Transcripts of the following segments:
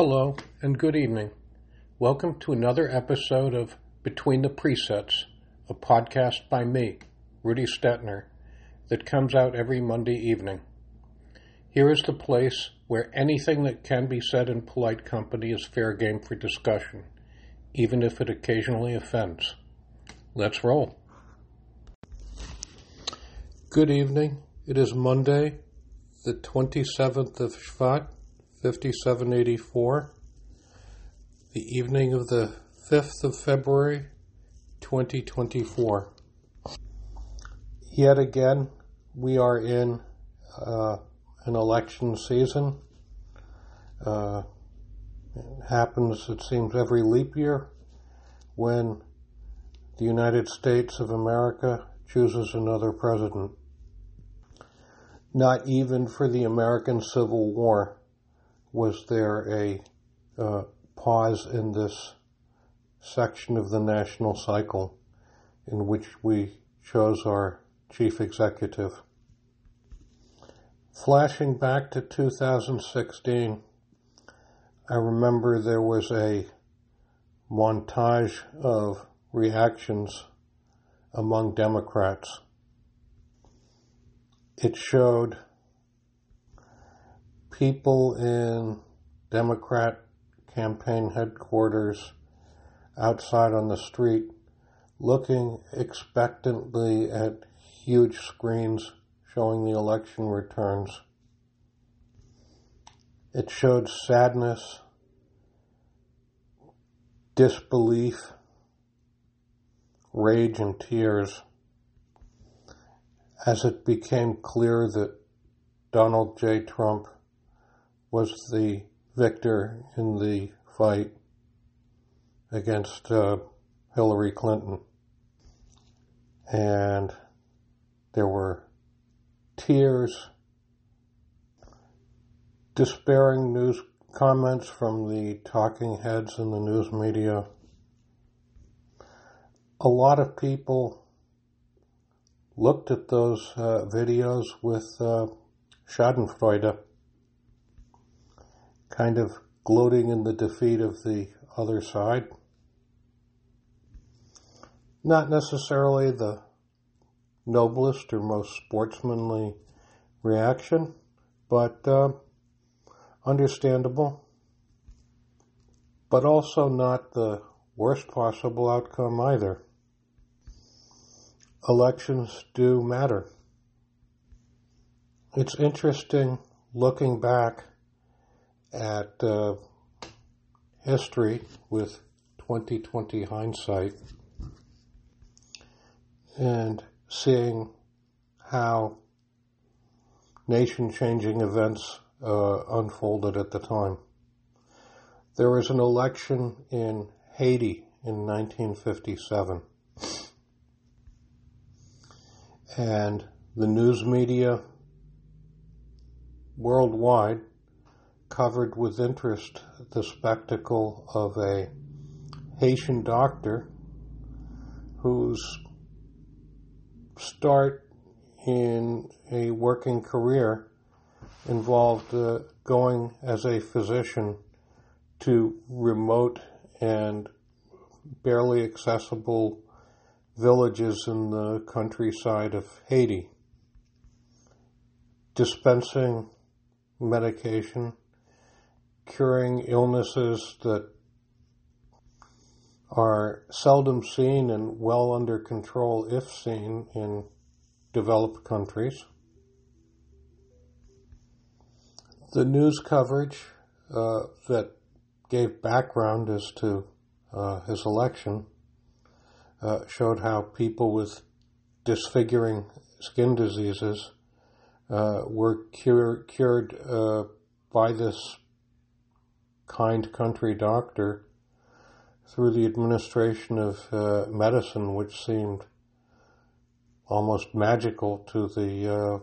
Hello and good evening. Welcome to another episode of Between the Presets, a podcast by me, Rudy Stetner, that comes out every Monday evening. Here is the place where anything that can be said in polite company is fair game for discussion, even if it occasionally offends. Let's roll. Good evening. It is Monday, the 27th of Shvat, 5784, the evening of the 5th of February, 2024. Yet again, we are in uh, an election season. Uh, it happens, it seems, every leap year when the United States of America chooses another president. Not even for the American Civil War was there a uh, pause in this section of the national cycle in which we chose our chief executive. Flashing back to 2016, I remember there was a montage of reactions among Democrats. It showed people in Democrat campaign headquarters outside on the street looking expectantly at huge screens showing the election returns. It showed sadness, disbelief, rage, and tears as it became clear that Donald J. Trump was the victor in the fight against uh, Hillary Clinton. And there were tears, despairing news comments from the talking heads in the news media. A lot of people looked at those uh, videos with uh, Schadenfreude, kind of gloating in the defeat of the other side. Not necessarily the noblest or most sportsmanly reaction, but uh, understandable, but also not the worst possible outcome either. Elections do matter. It's interesting looking back at uh, history with 2020 hindsight and seeing how nation changing events uh, unfolded at the time. There was an election in Haiti in 1957, and the news media worldwide covered with interest the spectacle of a Haitian doctor whose start in a working career involved uh, going as a physician to remote and barely accessible villages in the countryside of Haiti, dispensing medication, curing illnesses that are seldom seen and well under control if seen in developed countries. The news coverage uh, that gave background as to uh, his election uh, showed how people with disfiguring skin diseases uh, were cure, cured uh, by this kind country doctor through the administration of uh, medicine, which seemed almost magical to the uh,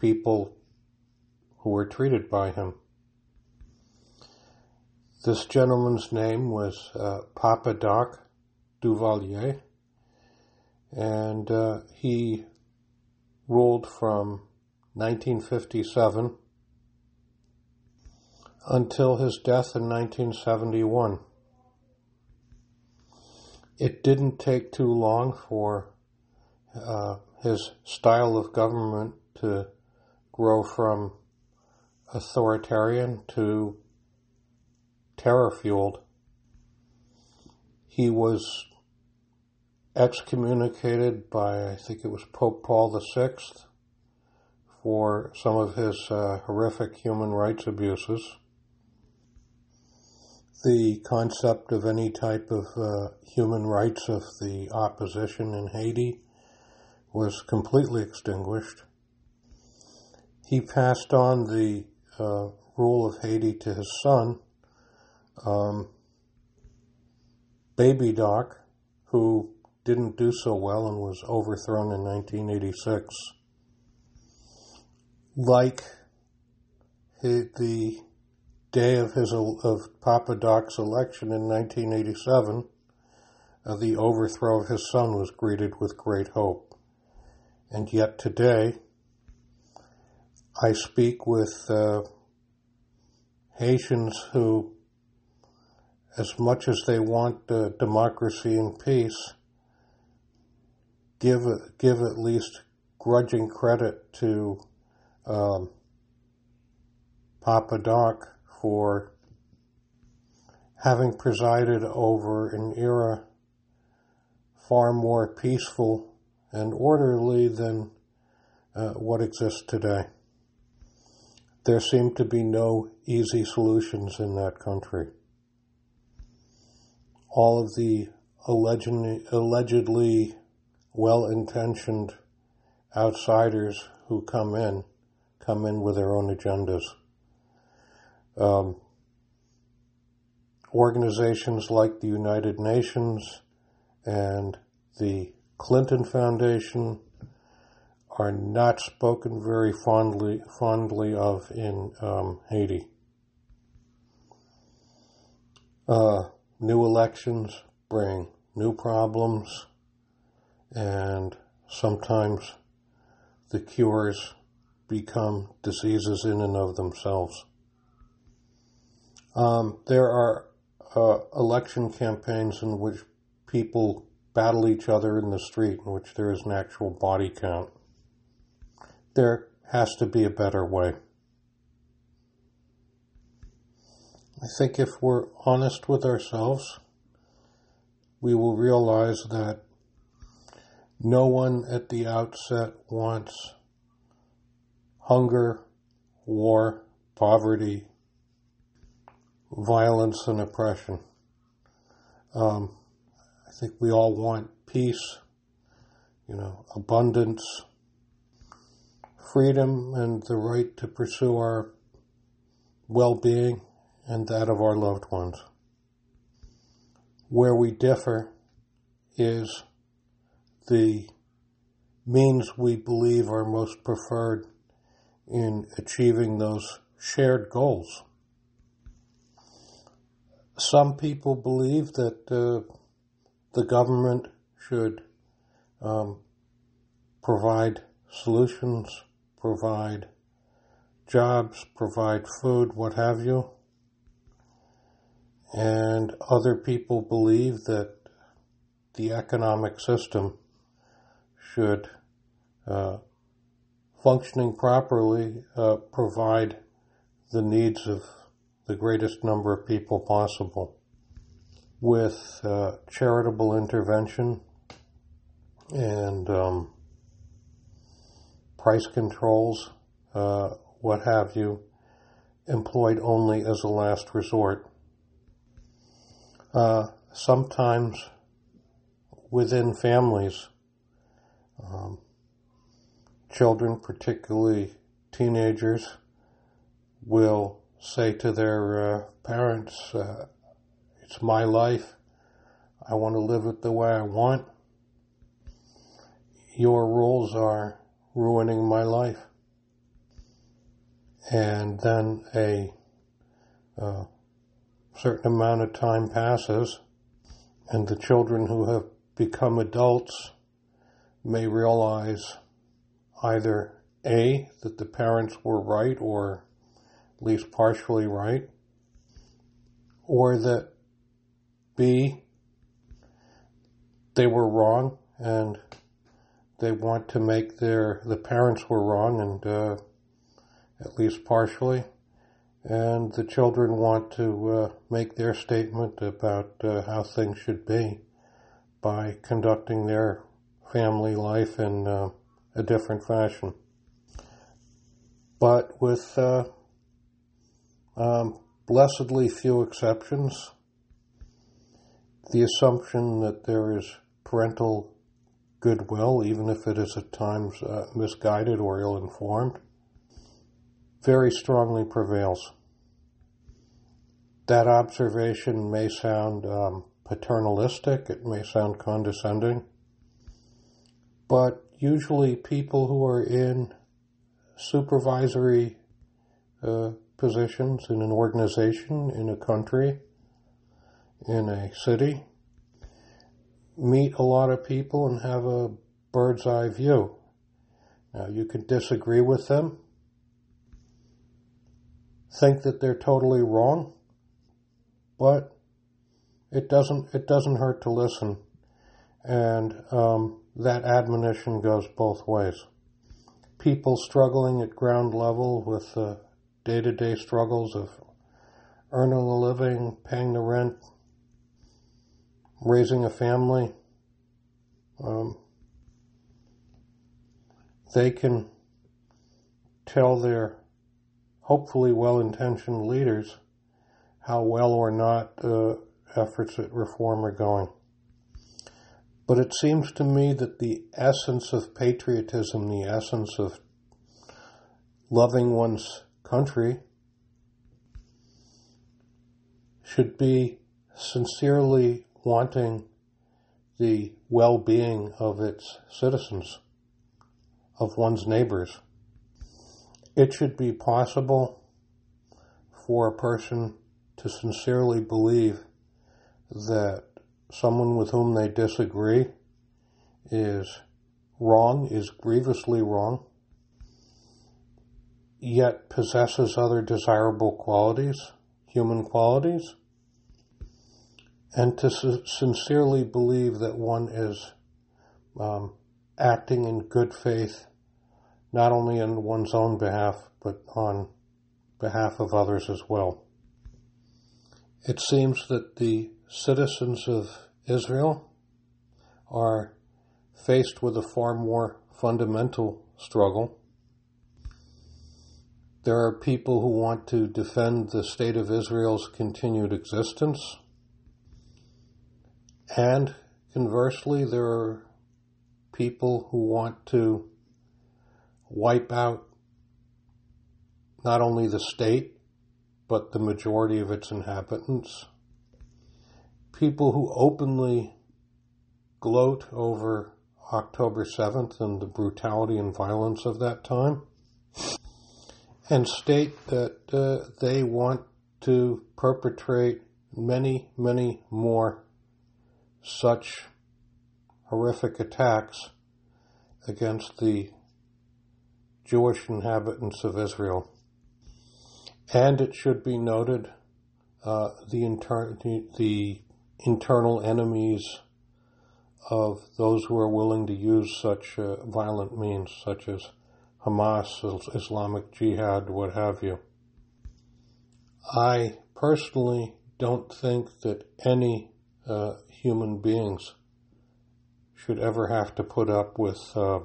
people who were treated by him. This gentleman's name was uh, Papa Doc Duvalier, and uh, he ruled from 1957 until his death in 1971. It didn't take too long for uh, his style of government to grow from authoritarian to terror fueled. He was excommunicated by, I think it was Pope Paul VI, for some of his uh, horrific human rights abuses. The concept of any type of uh, human rights of the opposition in Haiti was completely extinguished. He passed on the uh, rule of Haiti to his son, um, Baby Doc, who didn't do so well and was overthrown in 1986. Like the day of his of Papa Doc's election in 1987, uh, the overthrow of his son was greeted with great hope. And yet today, I speak with uh, Haitians who, as much as they want uh, democracy and peace, give give at least grudging credit to um, Papa Doc for having presided over an era far more peaceful and orderly than uh, what exists today. There seem to be no easy solutions in that country. All of the allegedly, allegedly well intentioned outsiders who come in come in with their own agendas. Um, organizations like the United Nations and the Clinton Foundation are not spoken very fondly fondly of in um, Haiti. Uh, new elections bring new problems, and sometimes the cures become diseases in and of themselves. Um, there are uh, election campaigns in which people battle each other in the street, in which there is an actual body count. There has to be a better way. I think if we're honest with ourselves, we will realize that no one at the outset wants hunger, war, poverty, violence, and oppression. Um, I think we all want peace, you know, abundance, freedom, and the right to pursue our well being and that of our loved ones. Where we differ is the means we believe are most preferred in achieving those shared goals. Some people believe that uh, the government should um, provide solutions, provide jobs, provide food, what have you. And other people believe that the economic system should, uh, functioning properly, uh, provide the needs of the greatest number of people possible. With uh, charitable intervention and um, price controls, uh, what have you, employed only as a last resort. Uh, sometimes within families, um, children, particularly teenagers, will say to their uh, parents, uh, It's my life. I want to live it the way I want. Your rules are ruining my life. And then a uh, certain amount of time passes, and the children who have become adults may realize either A, that the parents were right or at least partially right, or that B, they were wrong and they want to make their, the parents were wrong and, uh, at least partially, and the children want to uh, make their statement about uh, how things should be by conducting their family life in uh, a different fashion. But with uh, um, blessedly few exceptions, the assumption that there is parental goodwill, even if it is at times uh, misguided or ill informed, very strongly prevails. That observation may sound um, paternalistic, it may sound condescending, but usually people who are in supervisory uh, positions in an organization, in a country, in a city, meet a lot of people and have a bird's eye view. Now, you can disagree with them, think that they're totally wrong, but it doesn't it doesn't hurt to listen, and um, that admonition goes both ways. People struggling at ground level with the day-to-day struggles of earning a living, paying the rent, raising a family. Um, they can tell their hopefully well-intentioned leaders how well or not uh, efforts at reform are going. But it seems to me that the essence of patriotism, the essence of loving one's country, should be sincerely wanting the well-being of its citizens, of one's neighbors. It should be possible for a person to sincerely believe that someone with whom they disagree is wrong, is grievously wrong, yet possesses other desirable qualities, human qualities, and to sincerely believe that one is um, acting in good faith not only on one's own behalf, but on behalf of others as well. It seems that the citizens of Israel are faced with a far more fundamental struggle. There are people who want to defend the state of Israel's continued existence. And conversely, there are people who want to wipe out not only the state, but the majority of its inhabitants. People who openly gloat over October 7th and the brutality and violence of that time, and state that uh, they want to perpetrate many, many more such horrific attacks against the Jewish inhabitants of Israel. And it should be noted uh, the, inter- the internal enemies of those who are willing to use such uh, violent means, such as Hamas, Islamic Jihad, what have you. I personally don't think that any uh, human beings should ever have to put up with uh,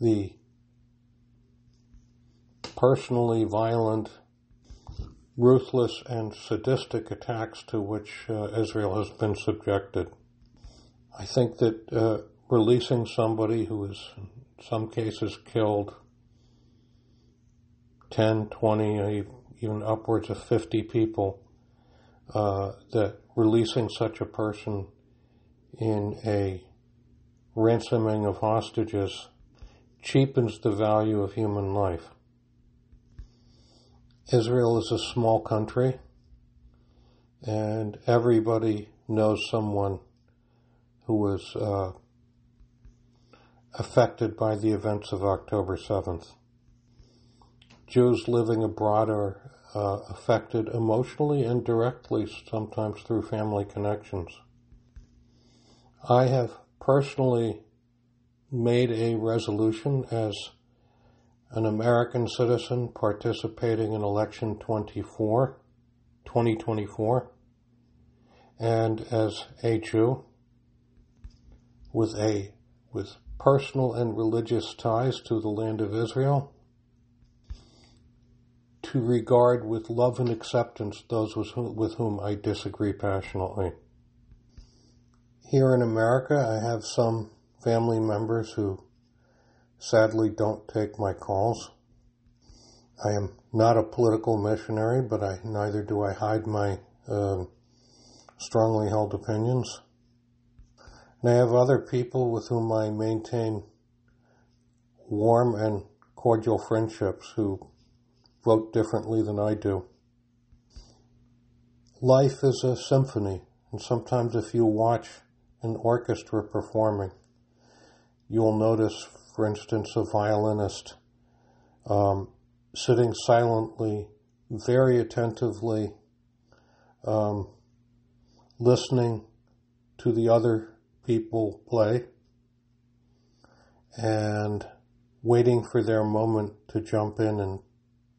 the personally violent, ruthless, and sadistic attacks to which uh, Israel has been subjected. I think that uh, releasing somebody who is, some cases, killed 10, 20, even upwards of 50 people, uh, that releasing such a person in a ransoming of hostages cheapens the value of human life. Israel is a small country, and everybody knows someone who was uh, affected by the events of October 7th. Jews living abroad are uh, affected emotionally and directly, sometimes through family connections. I have personally made a resolution as an American citizen participating in election 24, 2024, and as a Jew with a with personal and religious ties to the land of Israel, to regard with love and acceptance those with whom, I disagree passionately. Here in America, I have some family members who sadly don't take my calls. I am not a political missionary, but I neither do I hide my uh, strongly held opinions. And I have other people with whom I maintain warm and cordial friendships who vote differently than I do. Life is a symphony, and sometimes if you watch an orchestra performing, you will notice, for instance, a violinist um, sitting silently, very attentively, um, listening to the other people play and waiting for their moment to jump in and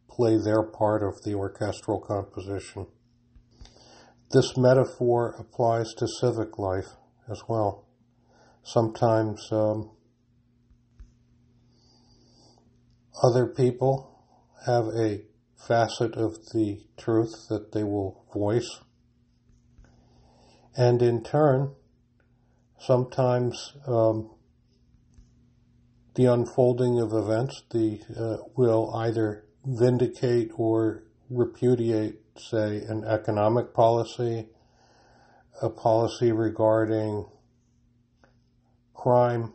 play their part of the orchestral composition. This metaphor applies to civic life as well. Sometimes um, other people have a facet of the truth that they will voice. And in turn, sometimes um, the unfolding of events the uh, will either vindicate or repudiate, say, an economic policy, a policy regarding crime,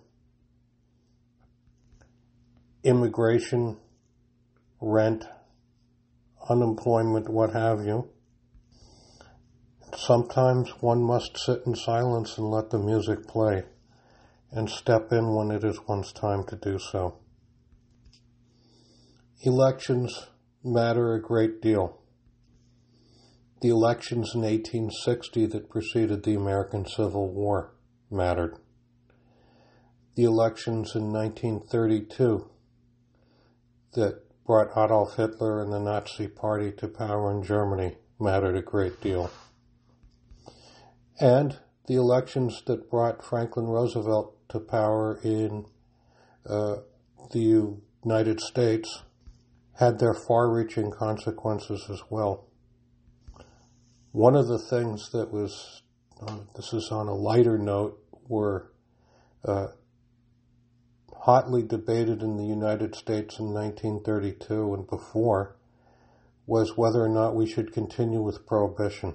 immigration, rent, unemployment, what have you. Sometimes one must sit in silence and let the music play and step in when it is one's time to do so. Elections matter a great deal. The elections in 1860 that preceded the American Civil War mattered. The elections in 1932 that brought Adolf Hitler and the Nazi Party to power in Germany mattered a great deal. And the elections that brought Franklin Roosevelt to power in uh, the United States had their far reaching consequences as well. One of the things that was, uh, this is on a lighter note, were uh, hotly debated in the United States in 1932 and before was whether or not we should continue with prohibition.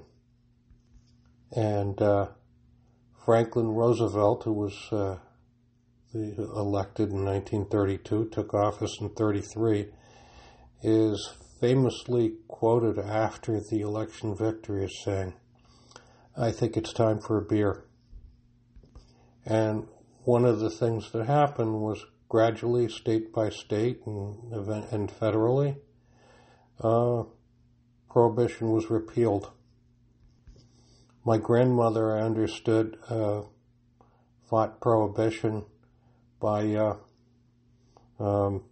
And uh, Franklin Roosevelt, who was uh, elected in 1932, took office in 33, is famously quoted after the election victory as saying, I think it's time for a beer. And one of the things that happened was gradually, state by state and, and federally, uh, prohibition was repealed. My grandmother, I understood, uh, fought prohibition by uh, um,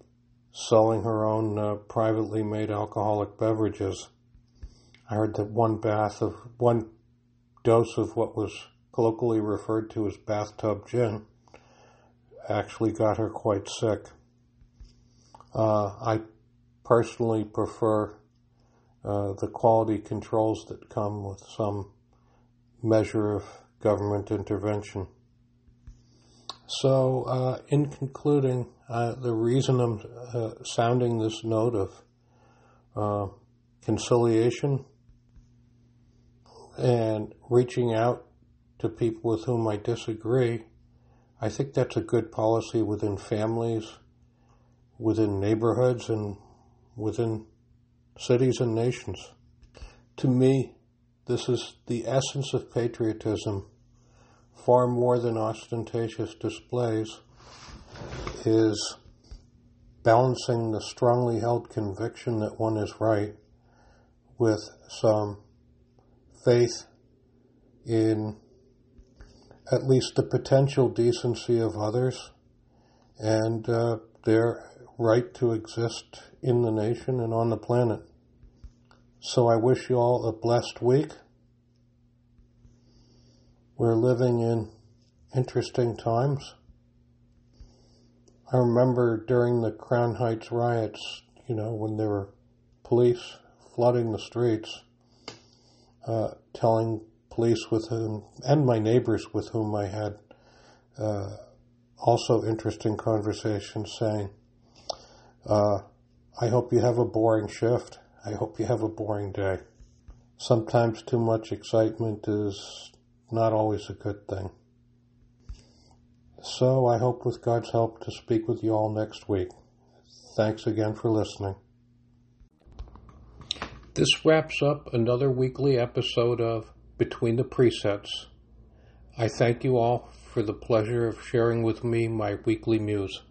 selling her own uh, privately made alcoholic beverages. I heard that one bath of one dose of what was colloquially referred to as bathtub gin actually got her quite sick. Uh, I personally prefer uh, the quality controls that come with some measure of government intervention. So, uh, in concluding, uh, the reason I'm uh, sounding this note of uh, conciliation and reaching out to people with whom I disagree I think that's a good policy within families, within neighborhoods, and within cities and nations. To me, this is the essence of patriotism, far more than ostentatious displays, is balancing the strongly held conviction that one is right with some faith in at least the potential decency of others and uh, their right to exist in the nation and on the planet. So I wish you all a blessed week. We're living in interesting times. I remember during the Crown Heights riots, you know, when there were police flooding the streets, uh, telling police with whom, and my neighbors with whom I had uh, also interesting conversations, saying, uh, I hope you have a boring shift. I hope you have a boring day. Sometimes too much excitement is not always a good thing. So I hope with God's help to speak with you all next week. Thanks again for listening. This wraps up another weekly episode of Between the Presets. I thank you all for the pleasure of sharing with me my weekly muse.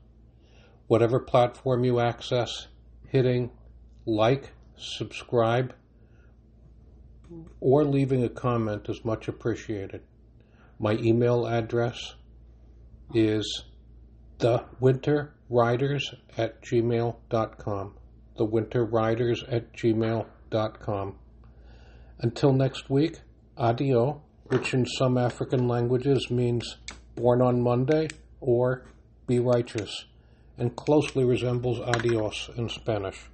Whatever platform you access, hitting like, subscribe, or leaving a comment is much appreciated. My email address is thewinterriders at gmail.com. Thewinterriders at gmail.com. Until next week, adio, which in some African languages means born on Monday or be righteous, and closely resembles adios in Spanish.